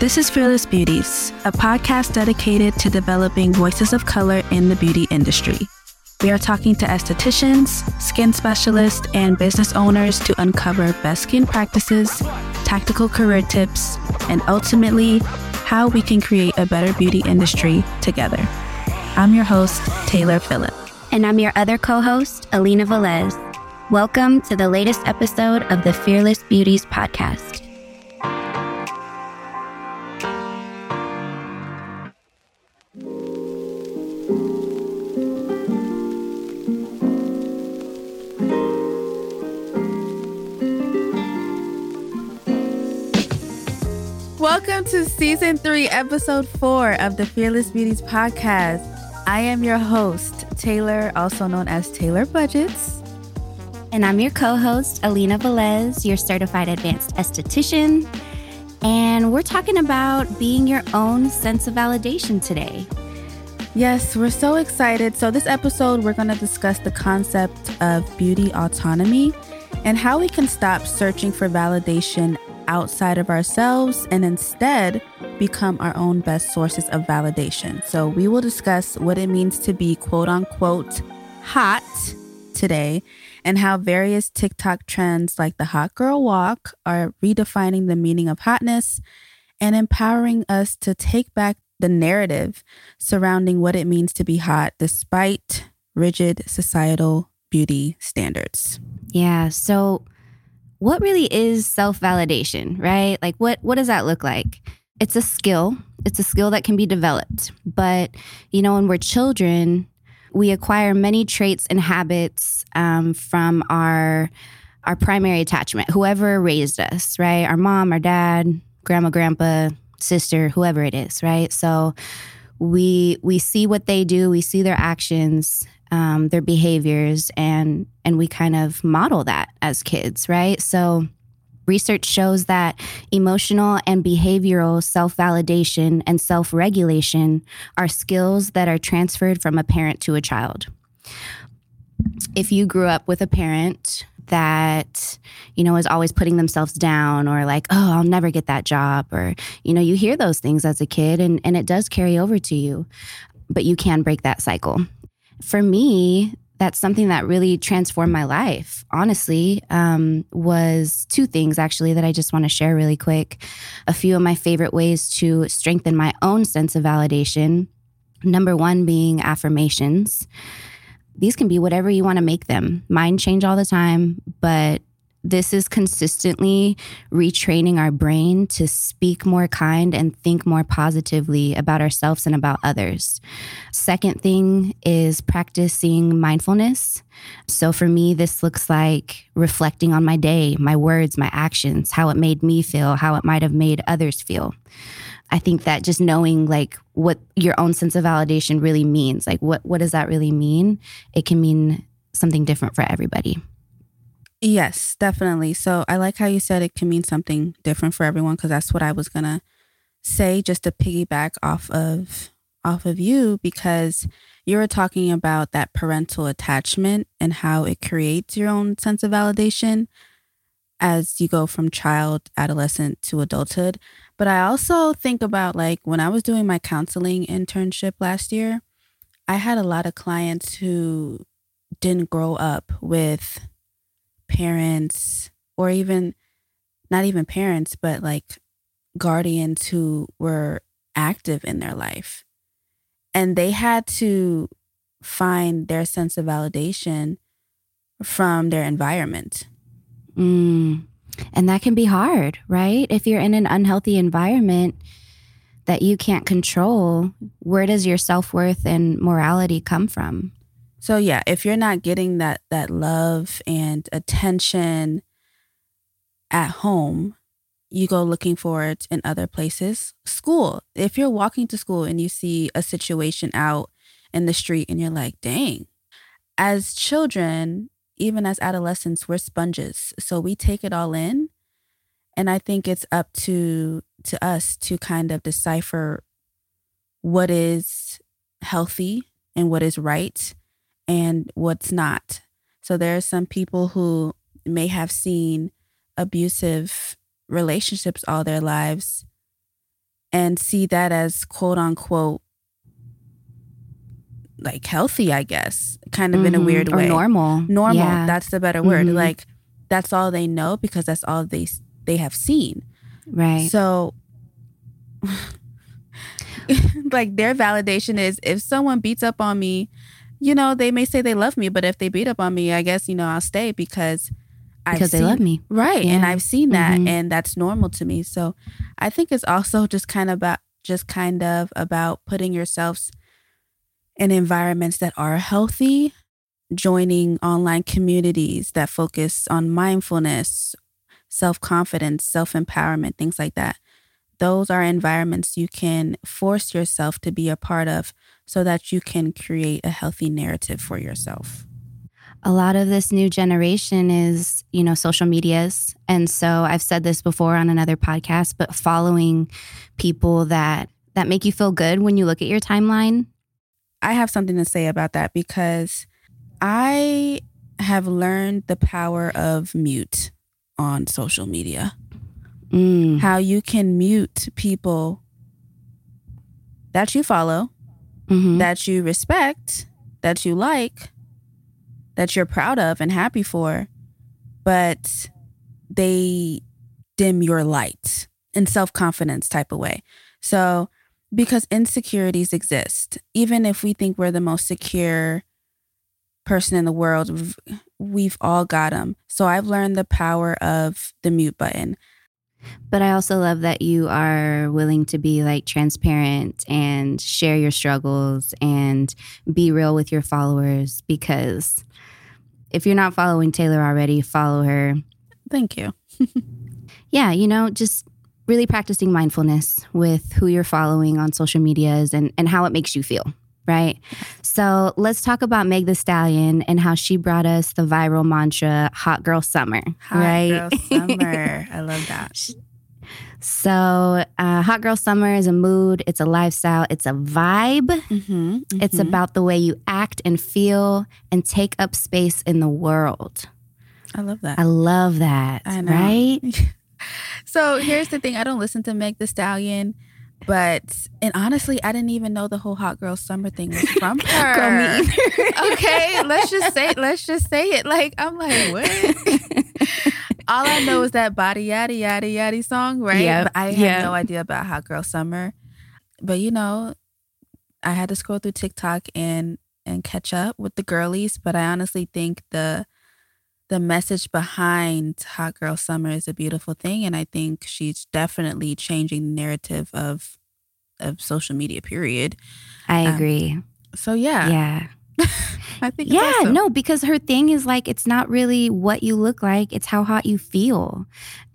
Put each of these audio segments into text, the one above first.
This is Fearless Beauties, a podcast dedicated to developing voices of color in the beauty industry. We are talking to estheticians, skin specialists, and business owners to uncover best skin practices, tactical career tips, and ultimately, how we can create a better beauty industry together. I'm your host, Taylor Phillip. And I'm your other co host, Alina Velez. Welcome to the latest episode of the Fearless Beauties podcast. Welcome to season three, episode four of the Fearless Beauties podcast. I am your host, Taylor, also known as Taylor Budgets. And I'm your co host, Alina Velez, your certified advanced esthetician. And we're talking about being your own sense of validation today. Yes, we're so excited. So, this episode, we're going to discuss the concept of beauty autonomy and how we can stop searching for validation outside of ourselves and instead become our own best sources of validation. So, we will discuss what it means to be quote unquote hot today and how various TikTok trends like the hot girl walk are redefining the meaning of hotness and empowering us to take back the narrative surrounding what it means to be hot despite rigid societal beauty standards. Yeah. So, what really is self-validation, right? Like what what does that look like? It's a skill. It's a skill that can be developed. But, you know, when we're children, we acquire many traits and habits um, from our our primary attachment, whoever raised us, right? Our mom, our dad, grandma, grandpa, sister, whoever it is, right? So we we see what they do, we see their actions, um, their behaviors, and and we kind of model that as kids, right? So research shows that emotional and behavioral self validation and self regulation are skills that are transferred from a parent to a child. If you grew up with a parent that you know is always putting themselves down or like oh i'll never get that job or you know you hear those things as a kid and, and it does carry over to you but you can break that cycle for me, that's something that really transformed my life, honestly, um, was two things actually that I just want to share really quick. A few of my favorite ways to strengthen my own sense of validation. Number one being affirmations. These can be whatever you want to make them. Mine change all the time, but this is consistently retraining our brain to speak more kind and think more positively about ourselves and about others. Second thing is practicing mindfulness. So for me, this looks like reflecting on my day, my words, my actions, how it made me feel, how it might have made others feel. I think that just knowing like what your own sense of validation really means, like what what does that really mean? It can mean something different for everybody. Yes, definitely. So I like how you said it can mean something different for everyone because that's what I was gonna say just to piggyback off of off of you because you were talking about that parental attachment and how it creates your own sense of validation as you go from child, adolescent to adulthood. But I also think about like when I was doing my counseling internship last year, I had a lot of clients who didn't grow up with parents or even not even parents, but like guardians who were active in their life. And they had to find their sense of validation from their environment. Mm. And that can be hard, right? If you're in an unhealthy environment that you can't control, where does your self worth and morality come from? So yeah, if you're not getting that that love and attention at home, you go looking for it in other places. School. If you're walking to school and you see a situation out in the street and you're like, "Dang." As children, even as adolescents, we're sponges. So we take it all in. And I think it's up to to us to kind of decipher what is healthy and what is right and what's not. So there are some people who may have seen abusive relationships all their lives and see that as quote unquote like healthy, I guess, kind of mm-hmm. in a mm-hmm. weird way. Normal. Normal. Yeah. That's the better word. Mm-hmm. Like that's all they know because that's all they they have seen. Right. So like their validation is if someone beats up on me, you know, they may say they love me, but if they beat up on me, I guess, you know, I'll stay because I because they love me. Right. Yeah. And I've seen that mm-hmm. and that's normal to me. So I think it's also just kind of about just kind of about putting yourselves in environments that are healthy, joining online communities that focus on mindfulness, self-confidence, self-empowerment, things like that. Those are environments you can force yourself to be a part of so that you can create a healthy narrative for yourself a lot of this new generation is, you know, social medias. And so I've said this before on another podcast, but following people that that make you feel good when you look at your timeline. I have something to say about that because I have learned the power of mute on social media. Mm. How you can mute people that you follow, mm-hmm. that you respect, that you like, that you're proud of and happy for, but they dim your light in self confidence type of way. So, because insecurities exist, even if we think we're the most secure person in the world, we've all got them. So, I've learned the power of the mute button. But I also love that you are willing to be like transparent and share your struggles and be real with your followers because if you're not following Taylor already, follow her. Thank you. yeah, you know, just really practicing mindfulness with who you're following on social medias and, and how it makes you feel. Right. So let's talk about Meg the Stallion and how she brought us the viral mantra, hot girl summer. Hot right. Girl summer. I love that. So, uh, Hot Girl Summer is a mood, it's a lifestyle, it's a vibe. Mm-hmm, mm-hmm. It's about the way you act and feel and take up space in the world. I love that. I love that. I know. Right? so, here's the thing I don't listen to Meg the Stallion. But and honestly, I didn't even know the whole hot girl summer thing was from her. Girl, me okay, let's just say let's just say it. Like I'm like, what? all I know is that body yaddy yaddy yaddy song, right? Yeah. But I had no idea about Hot Girl Summer. But you know, I had to scroll through TikTok and and catch up with the girlies. But I honestly think the the message behind Hot Girl Summer is a beautiful thing, and I think she's definitely changing the narrative of of social media. Period. I um, agree. Um, so yeah, yeah. I think yeah, awesome. no, because her thing is like it's not really what you look like; it's how hot you feel,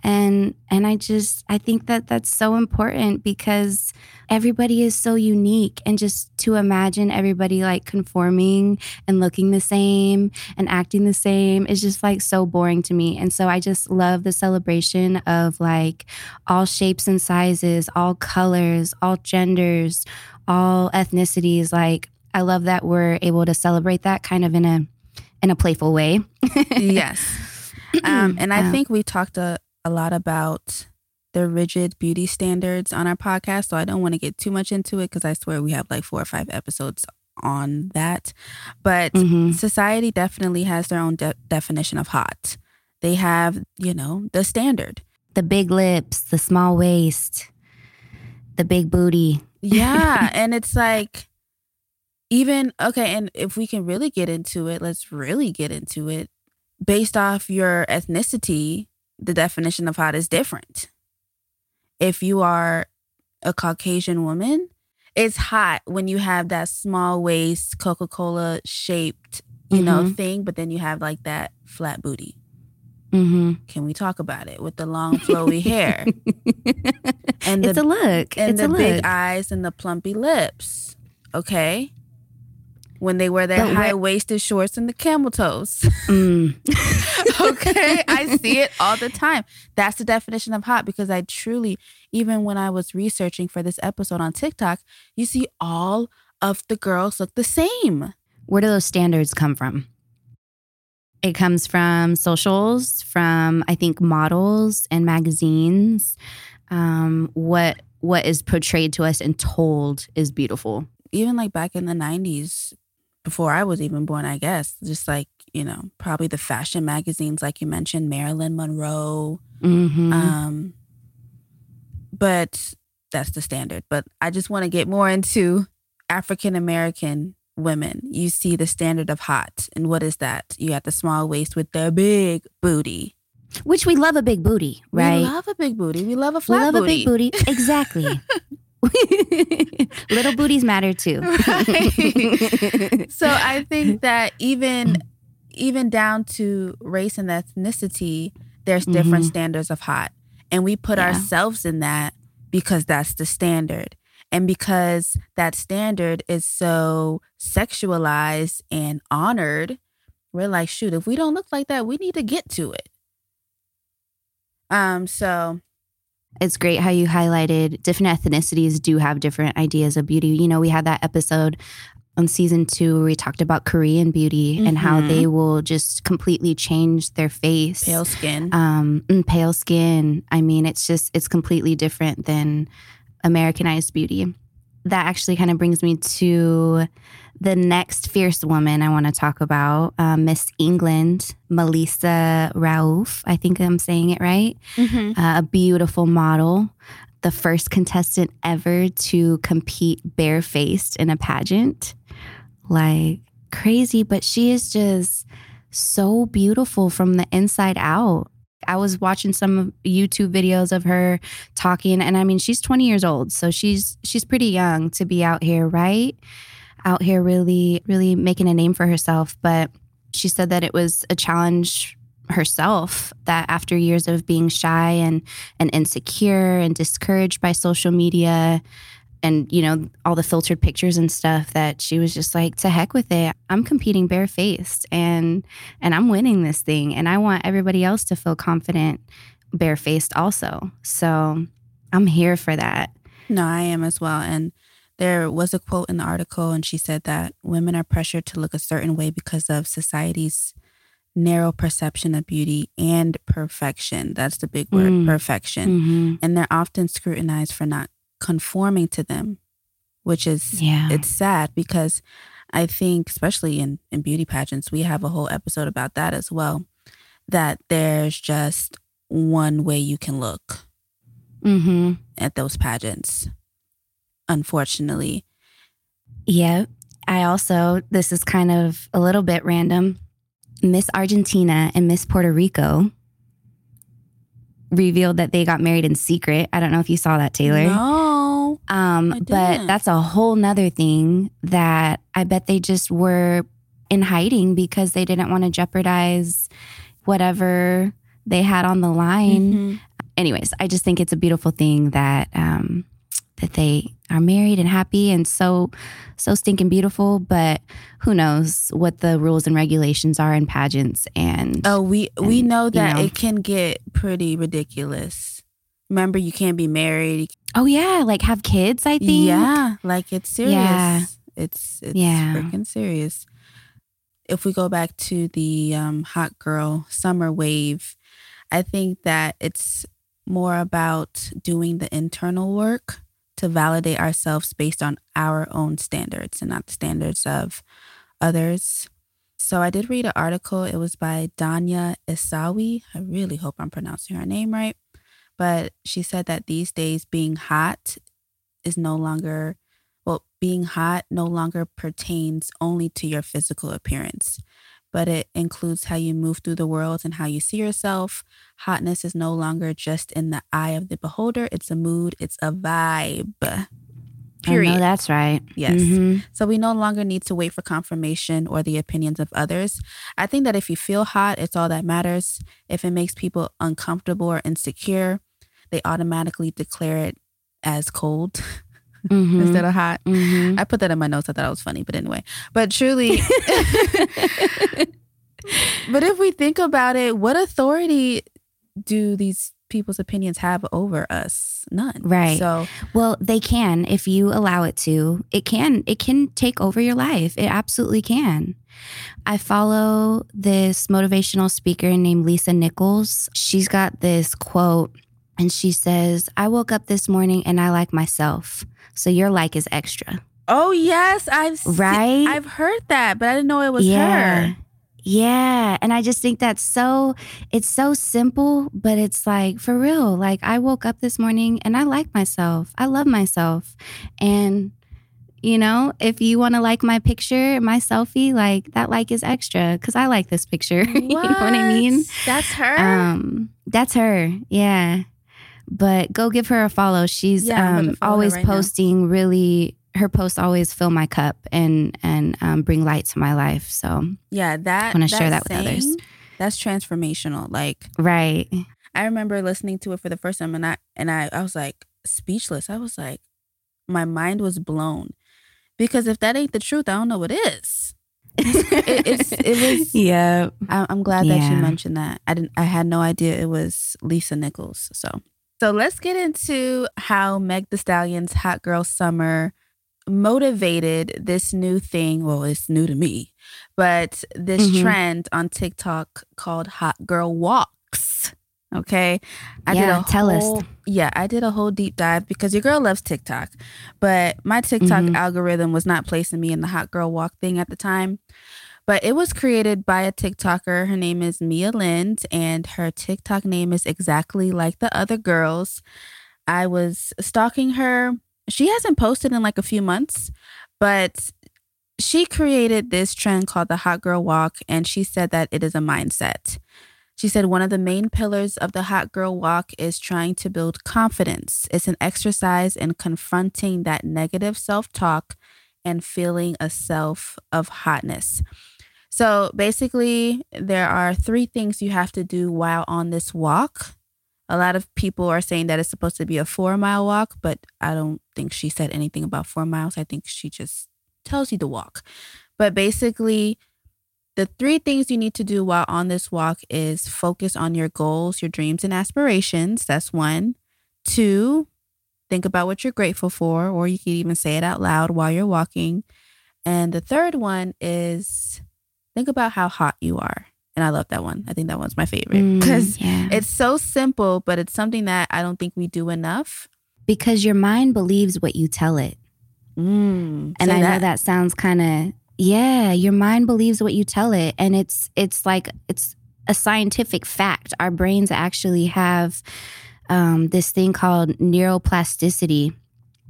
and and I just I think that that's so important because everybody is so unique, and just to imagine everybody like conforming and looking the same and acting the same is just like so boring to me. And so I just love the celebration of like all shapes and sizes, all colors, all genders, all ethnicities, like I love that we're able to celebrate that kind of in a in a playful way. yes. Um, and I think we talked a, a lot about the rigid beauty standards on our podcast. So I don't want to get too much into it because I swear we have like four or five episodes on that. But mm-hmm. society definitely has their own de- definition of hot. They have, you know, the standard the big lips, the small waist, the big booty. Yeah. and it's like, even okay and if we can really get into it let's really get into it based off your ethnicity the definition of hot is different if you are a caucasian woman it's hot when you have that small waist coca-cola shaped you mm-hmm. know thing but then you have like that flat booty. Mm-hmm. can we talk about it? With the long flowy hair. And the, it's a look. and it's the big eyes and the plumpy lips okay when they wear their high waisted shorts and the camel toes. Mm. okay, I see it all the time. That's the definition of hot because I truly, even when I was researching for this episode on TikTok, you see all of the girls look the same. Where do those standards come from? It comes from socials, from I think models and magazines. Um, what what is portrayed to us and told is beautiful. Even like back in the 90s, before I was even born, I guess, just like, you know, probably the fashion magazines, like you mentioned, Marilyn Monroe. Mm-hmm. Um, but that's the standard. But I just want to get more into African American women. You see the standard of hot. And what is that? You got the small waist with the big booty. Which we love a big booty, right? We love a big booty. We love a We flat love booty. a big booty. Exactly. Little booties matter too. Right. so I think that even even down to race and ethnicity, there's different Mhm. standards of hot. And we put Yeah. ourselves in that because that's the standard. And because that standard is so sexualized and honored, we're like, shoot, if we don't look like that, we need to get to it. Um, so it's great how you highlighted different ethnicities do have different ideas of beauty. You know, we had that episode on season two where we talked about Korean beauty and how they will just completely change their face. pale skin. um, pale skin. I mean, it's just it's completely different than Americanized beauty. That actually kind of brings me to the next fierce woman I want to talk about, uh, Miss England, Melissa Raouf. I think I'm saying it right. Mhm. Uh, a beautiful model, the first contestant ever to compete barefaced in a pageant. Like crazy, but she is just so beautiful from the inside out. I was watching some YouTube videos of her talking and I mean she's 20 years old, so she's she's pretty young to be out here, right? Out here really really making a name for herself, but she said that it was a challenge herself that after years of being shy and and insecure and discouraged by social media and you know all the filtered pictures and stuff that she was just like to heck with it i'm competing barefaced and and i'm winning this thing and i want everybody else to feel confident barefaced also so i'm here for that No, I am as well. And there was a quote in the article, and she said that women are pressured to look a certain way because of society's narrow perception of beauty and perfection. That's the big word, Mm. perfection. Mhm. And they're often scrutinized for not conforming to them, which is yeah it's sad because I think, especially in, in beauty pageants, we have a whole episode about that as well. That there's just one way you can look mm-hmm at those pageants, unfortunately. Yeah. I also, this is kind of a little bit random. Miss Argentina and Miss Puerto Rico revealed that they got married in secret. I don't know if you saw that, Taylor. No. Um, but that's a whole nother thing that I bet they just were in hiding because they didn't want to jeopardize whatever they had on the line Mhm. anyways, I just think it's a beautiful thing that um, that they are married and happy and so so stinking beautiful. But who knows what the rules and regulations are in pageants? And Oh, we we And, know you that know. it can get pretty ridiculous. Remember, you can't be married. Oh yeah, like have kids. I think. Yeah, like it's serious. Yeah. It's it's Yeah. freaking serious. If we go back to the um, hot girl summer wave, I think that it's more about doing the internal work to validate ourselves based on our own standards and not the standards of others. So I did read an article. It was by Danya Isawi. I really hope I'm pronouncing her name right. But she said that these days being hot is no longer, well, being hot no longer pertains only to your physical appearance, but it includes how you move through the world and how you see yourself. Hotness is no longer just in the eye of the beholder, it's a mood, it's a vibe. Period. that's right. Yes. Mhm. So we no longer need to wait for confirmation or the opinions of others. I think that if you feel hot, it's all that matters. If it makes people uncomfortable or insecure, they automatically declare it as cold Mhm. instead of hot. Mhm. I put that in my notes. I thought it was funny, but anyway. But truly, but if we think about it, what authority do these people's opinions have over us? None. Right. So Well, they can if you allow it to. It can it can take over your life. It absolutely can. I follow this motivational speaker named Lisa Nichols. She's got this quote And she says, I woke up this morning and I like myself. So your like is extra. Oh yes, I've se- Right? I've heard that, but I didn't know it was yeah. her. Yeah. And I just think that's so, it's so simple, but it's like for real. Like I woke up this morning and I like myself. I love myself. And, you know, if you want to like my picture, my selfie, like that like is extra because I like this picture. you know what I mean? That's her. Um, that's her. Yeah. But go give her a follow. She's Yeah, um, follow always right now. posting really her posts always fill my cup and and um, bring light to my life. So yeah, that. I wanna share that with saying, others. That's transformational. Like right. I remember listening to it for the first time, and I and I I was like speechless. I was like, my mind was blown, because if that ain't the truth, I don't know what is. It- it's it was. yeah. I- I'm glad that you mentioned that. I didn't. I had no idea it was Lisa Nichols. So, so let's get into how Meg The Stallion's Hot Girl Summer motivated this new thing. Well, it's new to me, but this Mhm. trend on TikTok called Hot Girl Walks. Okay, I did Yeah, a tell us. Yeah, I did a whole deep dive because your girl loves TikTok, but my TikTok Mhm. algorithm was not placing me in the Hot Girl Walk thing at the time. But it was created by a TikToker. Her name is Mia Lind, and her TikTok name is exactly like the other girls. I was stalking her. She hasn't posted in like a few months, but she created this trend called the Hot Girl Walk, and she said that it is a mindset. She said one of the main pillars of the Hot Girl Walk is trying to build confidence. It's an exercise in confronting that negative self talk and feeling a self of hotness. So basically, there are three things you have to do while on this walk. A lot of people are saying that it's supposed to be a four mile walk, but I don't think she said anything about four miles. I think she just tells you to walk. But basically, the three things you need to do while on this walk is focus on your goals, your dreams, and aspirations. That's one. Two, think about what you're grateful for, or you could even say it out loud while you're walking. And the third one is think about how hot you are. And I love that one. I think that one's my favorite Mm, because yeah. it's so simple, but it's something that I don't think we do enough. because your mind believes what you tell it. Mm, and I know that sounds kind of yeah, your mind believes what you tell it and it's it's like it's a scientific fact. Our brains actually have um, this thing called neuroplasticity.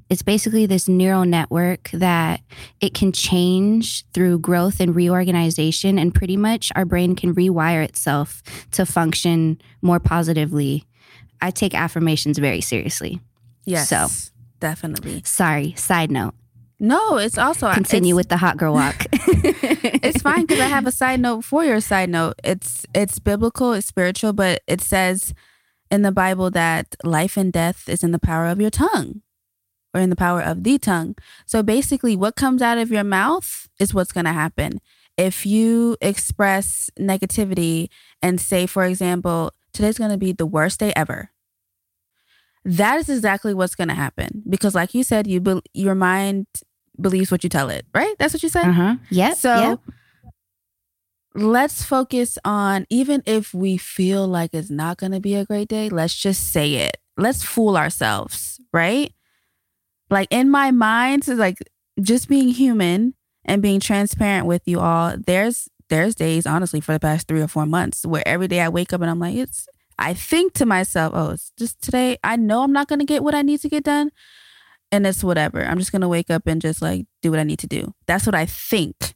It's basically this neural network that it can change through growth and reorganization, and pretty much our brain can rewire itself to function more positively. I take affirmations very seriously. Yes. so. definitely. Sorry, side note. No, it's also Continue it's- with the hot girl walk. it's fine because I have a side note for your side note. It's it's biblical, it's spiritual, but it says in the Bible that life and death is in the power of your tongue or in the power of the tongue. So basically, what comes out of your mouth is what's going to happen. If you express negativity and say, for example, today's going to be the worst day ever, that is exactly what's going to happen because, like you said, you be- your mind believes what you tell it, right? That's what you said. Uh huh. Yep. So yep. let's focus on even if we feel like it's not going to be a great day, let's just say it. Let's fool ourselves, right? Like in my mind, it's like just being human and being transparent with you all. There's there's days honestly for the past 3 or 4 months where every day I wake up and I'm like it's I think to myself, "Oh, it's just today. I know I'm not to get what I need to get done." And it's whatever. I'm just to wake up and just like do what I need to do. That's what I think.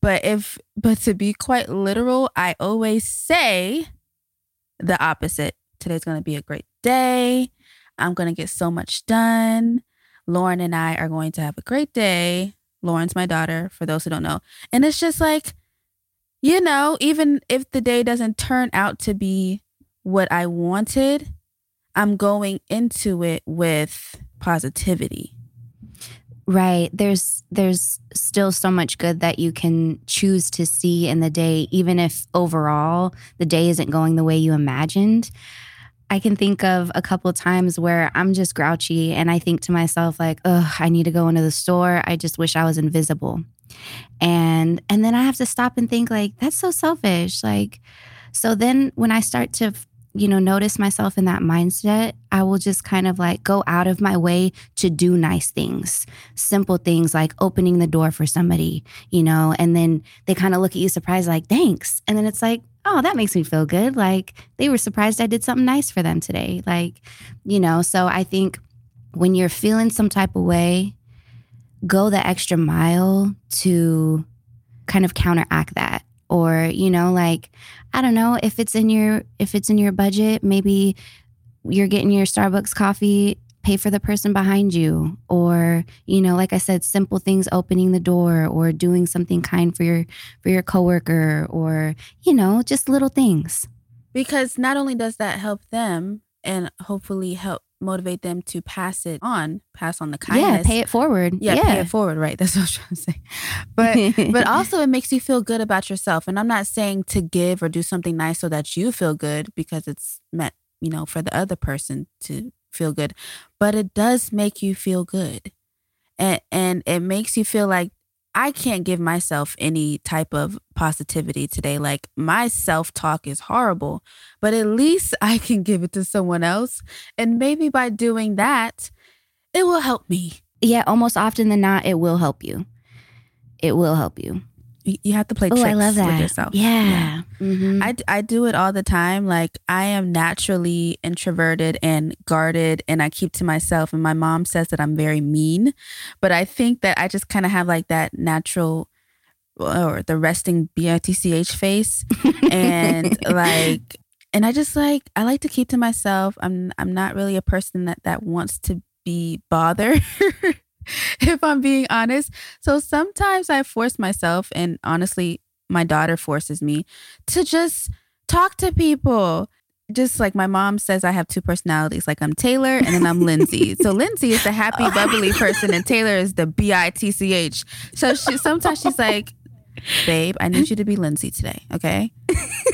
But if but to be quite literal, I always say the opposite. Today's to be a great day. I'm to get so much done. Lauren and I are going to have a great day. Lauren's my daughter, for those who don't know. And it's just like, you know, even if the day doesn't turn out to be what I wanted, I'm going into it with positivity. Right. There's there's still so much good that you can choose to see in the day, even if overall the day isn't going the way you imagined. I can think of a couple of times where I'm just grouchy and I think to myself like, "Ugh, I need to go into the store. I just wish I was invisible." And and then I have to stop and think like, that's so selfish. Like so then when I start to you know, notice myself in that mindset, I will just kind of like go out of my way to do nice things, simple things like opening the door for somebody, you know, and then they kind of look at you surprised, like, thanks. And then it's like, oh, that makes me feel good. Like they were surprised I did something nice for them today. Like, you know, so I think when you're feeling some type of way, go the extra mile to kind of counteract that or you know like i don't know if it's in your if it's in your budget maybe you're getting your starbucks coffee pay for the person behind you or you know like i said simple things opening the door or doing something kind for your for your coworker or you know just little things because not only does that help them and hopefully help motivate them to pass it on, pass on the kindness. Yeah, pay it forward. Yeah, yeah, pay it forward. Right. That's what I was trying to say. But but also it makes you feel good about yourself. And I'm not saying to give or do something nice so that you feel good because it's meant, you know, for the other person to feel good. But it does make you feel good. And and it makes you feel like I can't give myself any type of positivity today. Like my self talk is horrible, but at least I can give it to someone else. And maybe by doing that, it will help me. Yeah, almost often than not, it will help you. It will help you you have to play tricks I love that. with yourself. Yeah. yeah. Mm-hmm. I, I do it all the time. Like I am naturally introverted and guarded and I keep to myself. And my mom says that I'm very mean, but I think that I just kind of have like that natural or the resting BITCH face. and like, and I just like, I like to keep to myself. I'm, I'm not really a person that, that wants to be bothered. if I'm being honest. So sometimes I force myself, and honestly, my daughter forces me to just talk to people. Just like my mom says, I have two personalities. Like I'm Taylor and then I'm Lindsay. so Lindsay is the happy, bubbly person, and Taylor is the B I T C H. So she sometimes she's like, babe, I need you to be Lindsay today. Okay.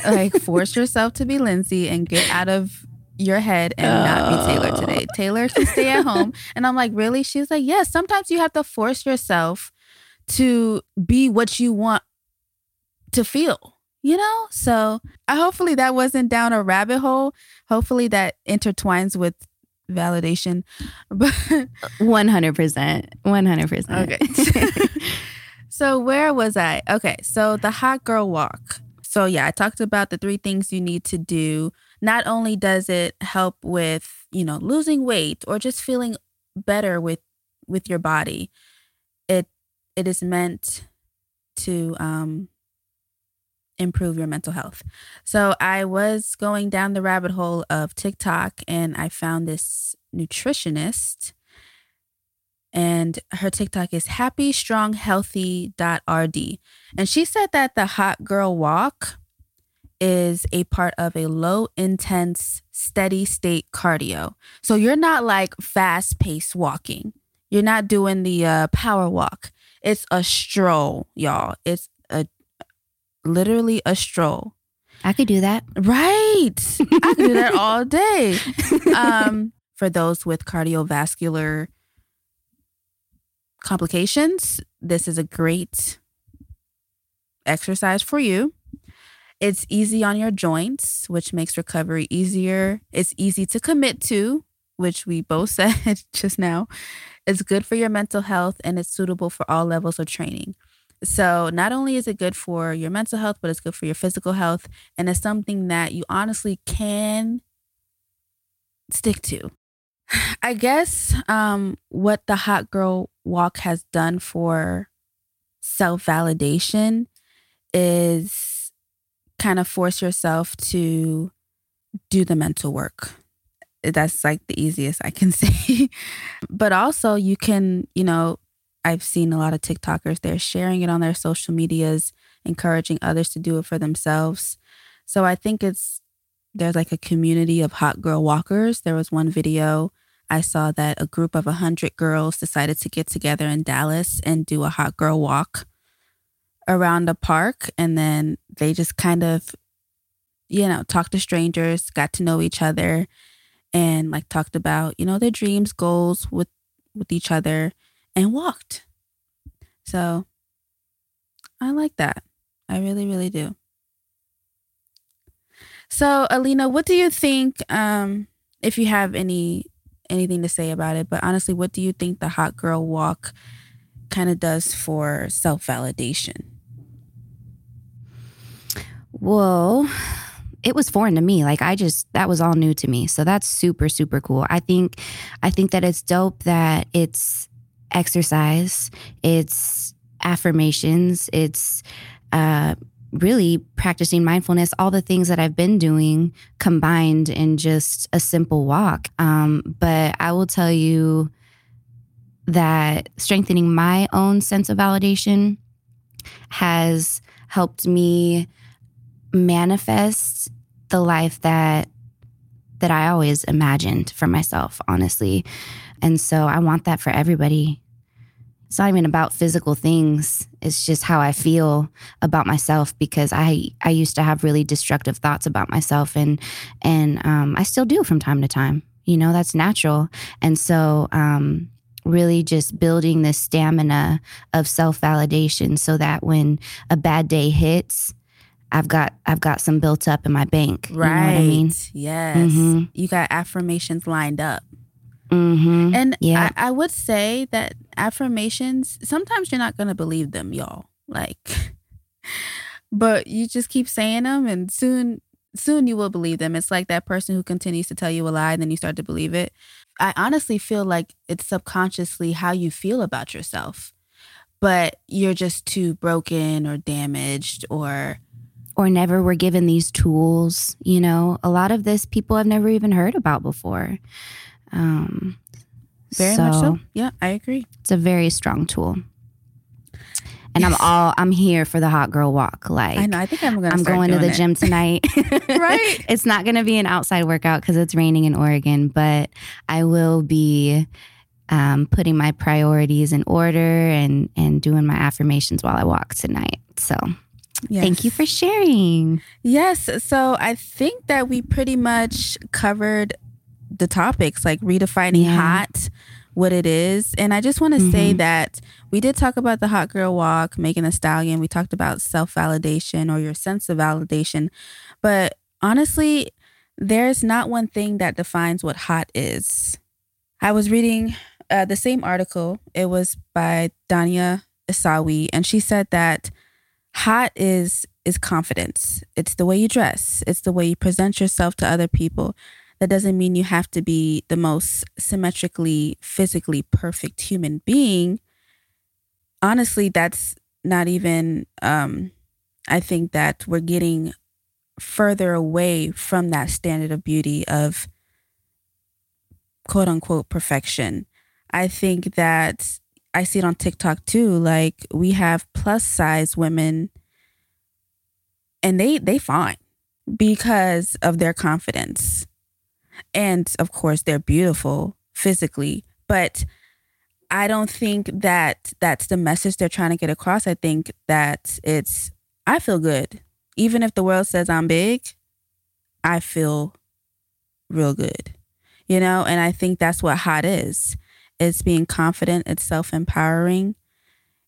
like force yourself to be Lindsay and get out of your head and oh. not be Taylor today. Oh. Taylor can stay at home. And I'm like, really? She's like, yes. Sometimes you have to force yourself to be what you want to feel, you know? So I hopefully that wasn't down a rabbit hole. Hopefully that intertwines with validation. But 100%. 100%. Okay. so where was I? Okay. So the hot girl walk. So yeah, I talked about the three things you need to do not only does it help with, you know, losing weight or just feeling better with with your body, it it is meant to um improve your mental health. So I was going down the rabbit hole of TikTok and I found this nutritionist and her TikTok is happystronghealthy.rd. And she said that the hot girl walk is a part of a low intense, steady state cardio. So you're not like fast paced walking. You're not doing the uh, power walk. It's a stroll, y'all. It's a literally a stroll. I could do that. Right. I could do that all day. Um, for those with cardiovascular complications, this is a great exercise for you. It's easy on your joints, which makes recovery easier. It's easy to commit to, which we both said just now. It's good for your mental health and it's suitable for all levels of training. So, not only is it good for your mental health, but it's good for your physical health. And it's something that you honestly can stick to. I guess um, what the Hot Girl Walk has done for self validation is kind of force yourself to do the mental work. That's like the easiest I can say. but also, you can, you know, I've seen a lot of TikTokers, they're sharing it on their social medias, encouraging others to do it for themselves. So I think it's, there's like a community of hot girl walkers. There was one video I saw that a group of 100 girls decided to get together in Dallas and do a hot girl walk around a park and then they just kind of you know talked to strangers got to know each other and like talked about you know their dreams goals with with each other and walked so i like that i really really do So, Alina, what do you think? Um, if you have any anything to say about it, but honestly, what do you think the hot girl walk kind of does for self validation? Well, it was foreign to me. Like I just that was all new to me. So that's super super cool. I think I think that it's dope that it's exercise, it's affirmations, it's uh really practicing mindfulness, all the things that I've been doing combined in just a simple walk. Um, but I will tell you that strengthening my own sense of validation has helped me manifest the life that that I always imagined for myself, honestly. And so I want that for everybody. It's not even about physical things. It's just how i feel about myself because i i used to have really destructive thoughts about myself and and um, i still do from time to time. You know that's natural. And so um, really just building this stamina of self-validation so that when a bad day hits I've got I've got some built up in my bank. Right. You know I mean? Yes. Mm-hmm. You got affirmations lined up. Mm-hmm. And yeah. I, I would say that affirmations, sometimes you're not going to believe them, y'all. Like, but you just keep saying them and soon, soon you will believe them. It's like that person who continues to tell you a lie and then you start to believe it. I honestly feel like it's subconsciously how you feel about yourself, but you're just too broken or damaged or or never were given these tools. You know, a lot of this people have never even heard about before. Um, very so much so. Yeah, I agree. It's a very strong tool. And yes. I'm all I'm here for the hot girl walk. Like I know, I think I'm gonna. I'm going to the it. gym tonight. right. It's not gonna be an outside workout because it's raining in Oregon, but I will be um, putting my priorities in order and and doing my affirmations while I walk tonight. So. Yes. Thank you for sharing. Yes. So I think that we pretty much covered the topics like redefining yeah. hot what it is and i just want to mm-hmm. say that we did talk about the hot girl walk Meg the Stallion we talked about self-validation or your sense of validation but honestly there's not one thing that defines what hot is i was reading uh, the same article it was by dania isawi and she said that hot is is confidence it's the way you dress it's the way you present yourself to other people that doesn't mean you have to be the most symmetrically, physically perfect human being. Honestly, that's not even, um, I think that we're getting further away from that standard of beauty of quote unquote perfection. I think that I see it on TikTok too. Like we have plus size women and they they fine because of their confidence and of course, they're beautiful physically, but I don't think that that's the message they're trying to get across. I think that it's, I feel good. Even if the world says I'm big, I feel real good, you know? And I think that's what hot is it's being confident, it's self empowering,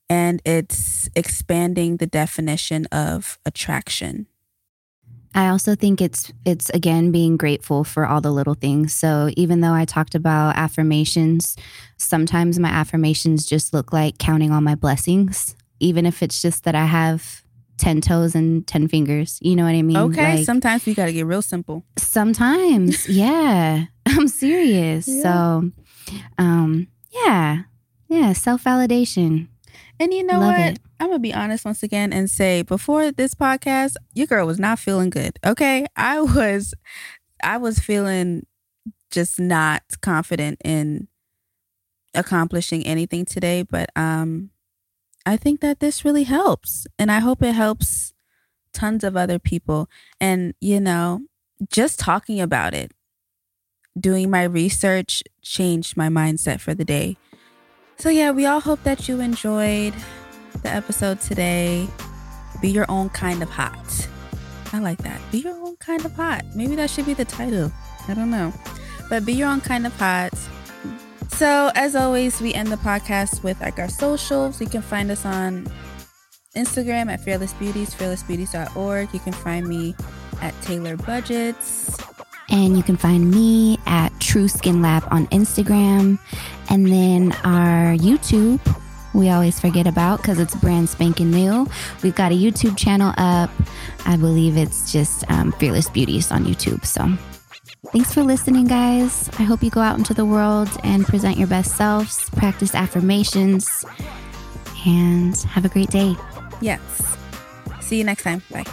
and it's expanding the definition of attraction. I also think it's it's again being grateful for all the little things. So even though I talked about affirmations, sometimes my affirmations just look like counting all my blessings, even if it's just that I have 10 toes and 10 fingers. You know what I mean? Okay, like, sometimes we got to get real simple. Sometimes, yeah. I'm serious. Yeah. So um yeah. Yeah, self-validation. And you know Love what? It. I'm gonna be honest once again and say before this podcast, your girl was not feeling good. Okay, I was, I was feeling just not confident in accomplishing anything today. But um, I think that this really helps, and I hope it helps tons of other people. And you know, just talking about it, doing my research changed my mindset for the day. So yeah, we all hope that you enjoyed the episode today. Be your own kind of hot. I like that. Be your own kind of hot. Maybe that should be the title. I don't know. But be your own kind of hot. So, as always, we end the podcast with like our socials. You can find us on Instagram at Fearless Beauties, fearlessbeauties.org. You can find me at Taylor Budgets. And you can find me at True Skin Lab on Instagram. And then our YouTube, we always forget about because it's brand spanking new. We've got a YouTube channel up. I believe it's just um, Fearless Beauties on YouTube. So thanks for listening, guys. I hope you go out into the world and present your best selves, practice affirmations, and have a great day. Yes. See you next time. Bye.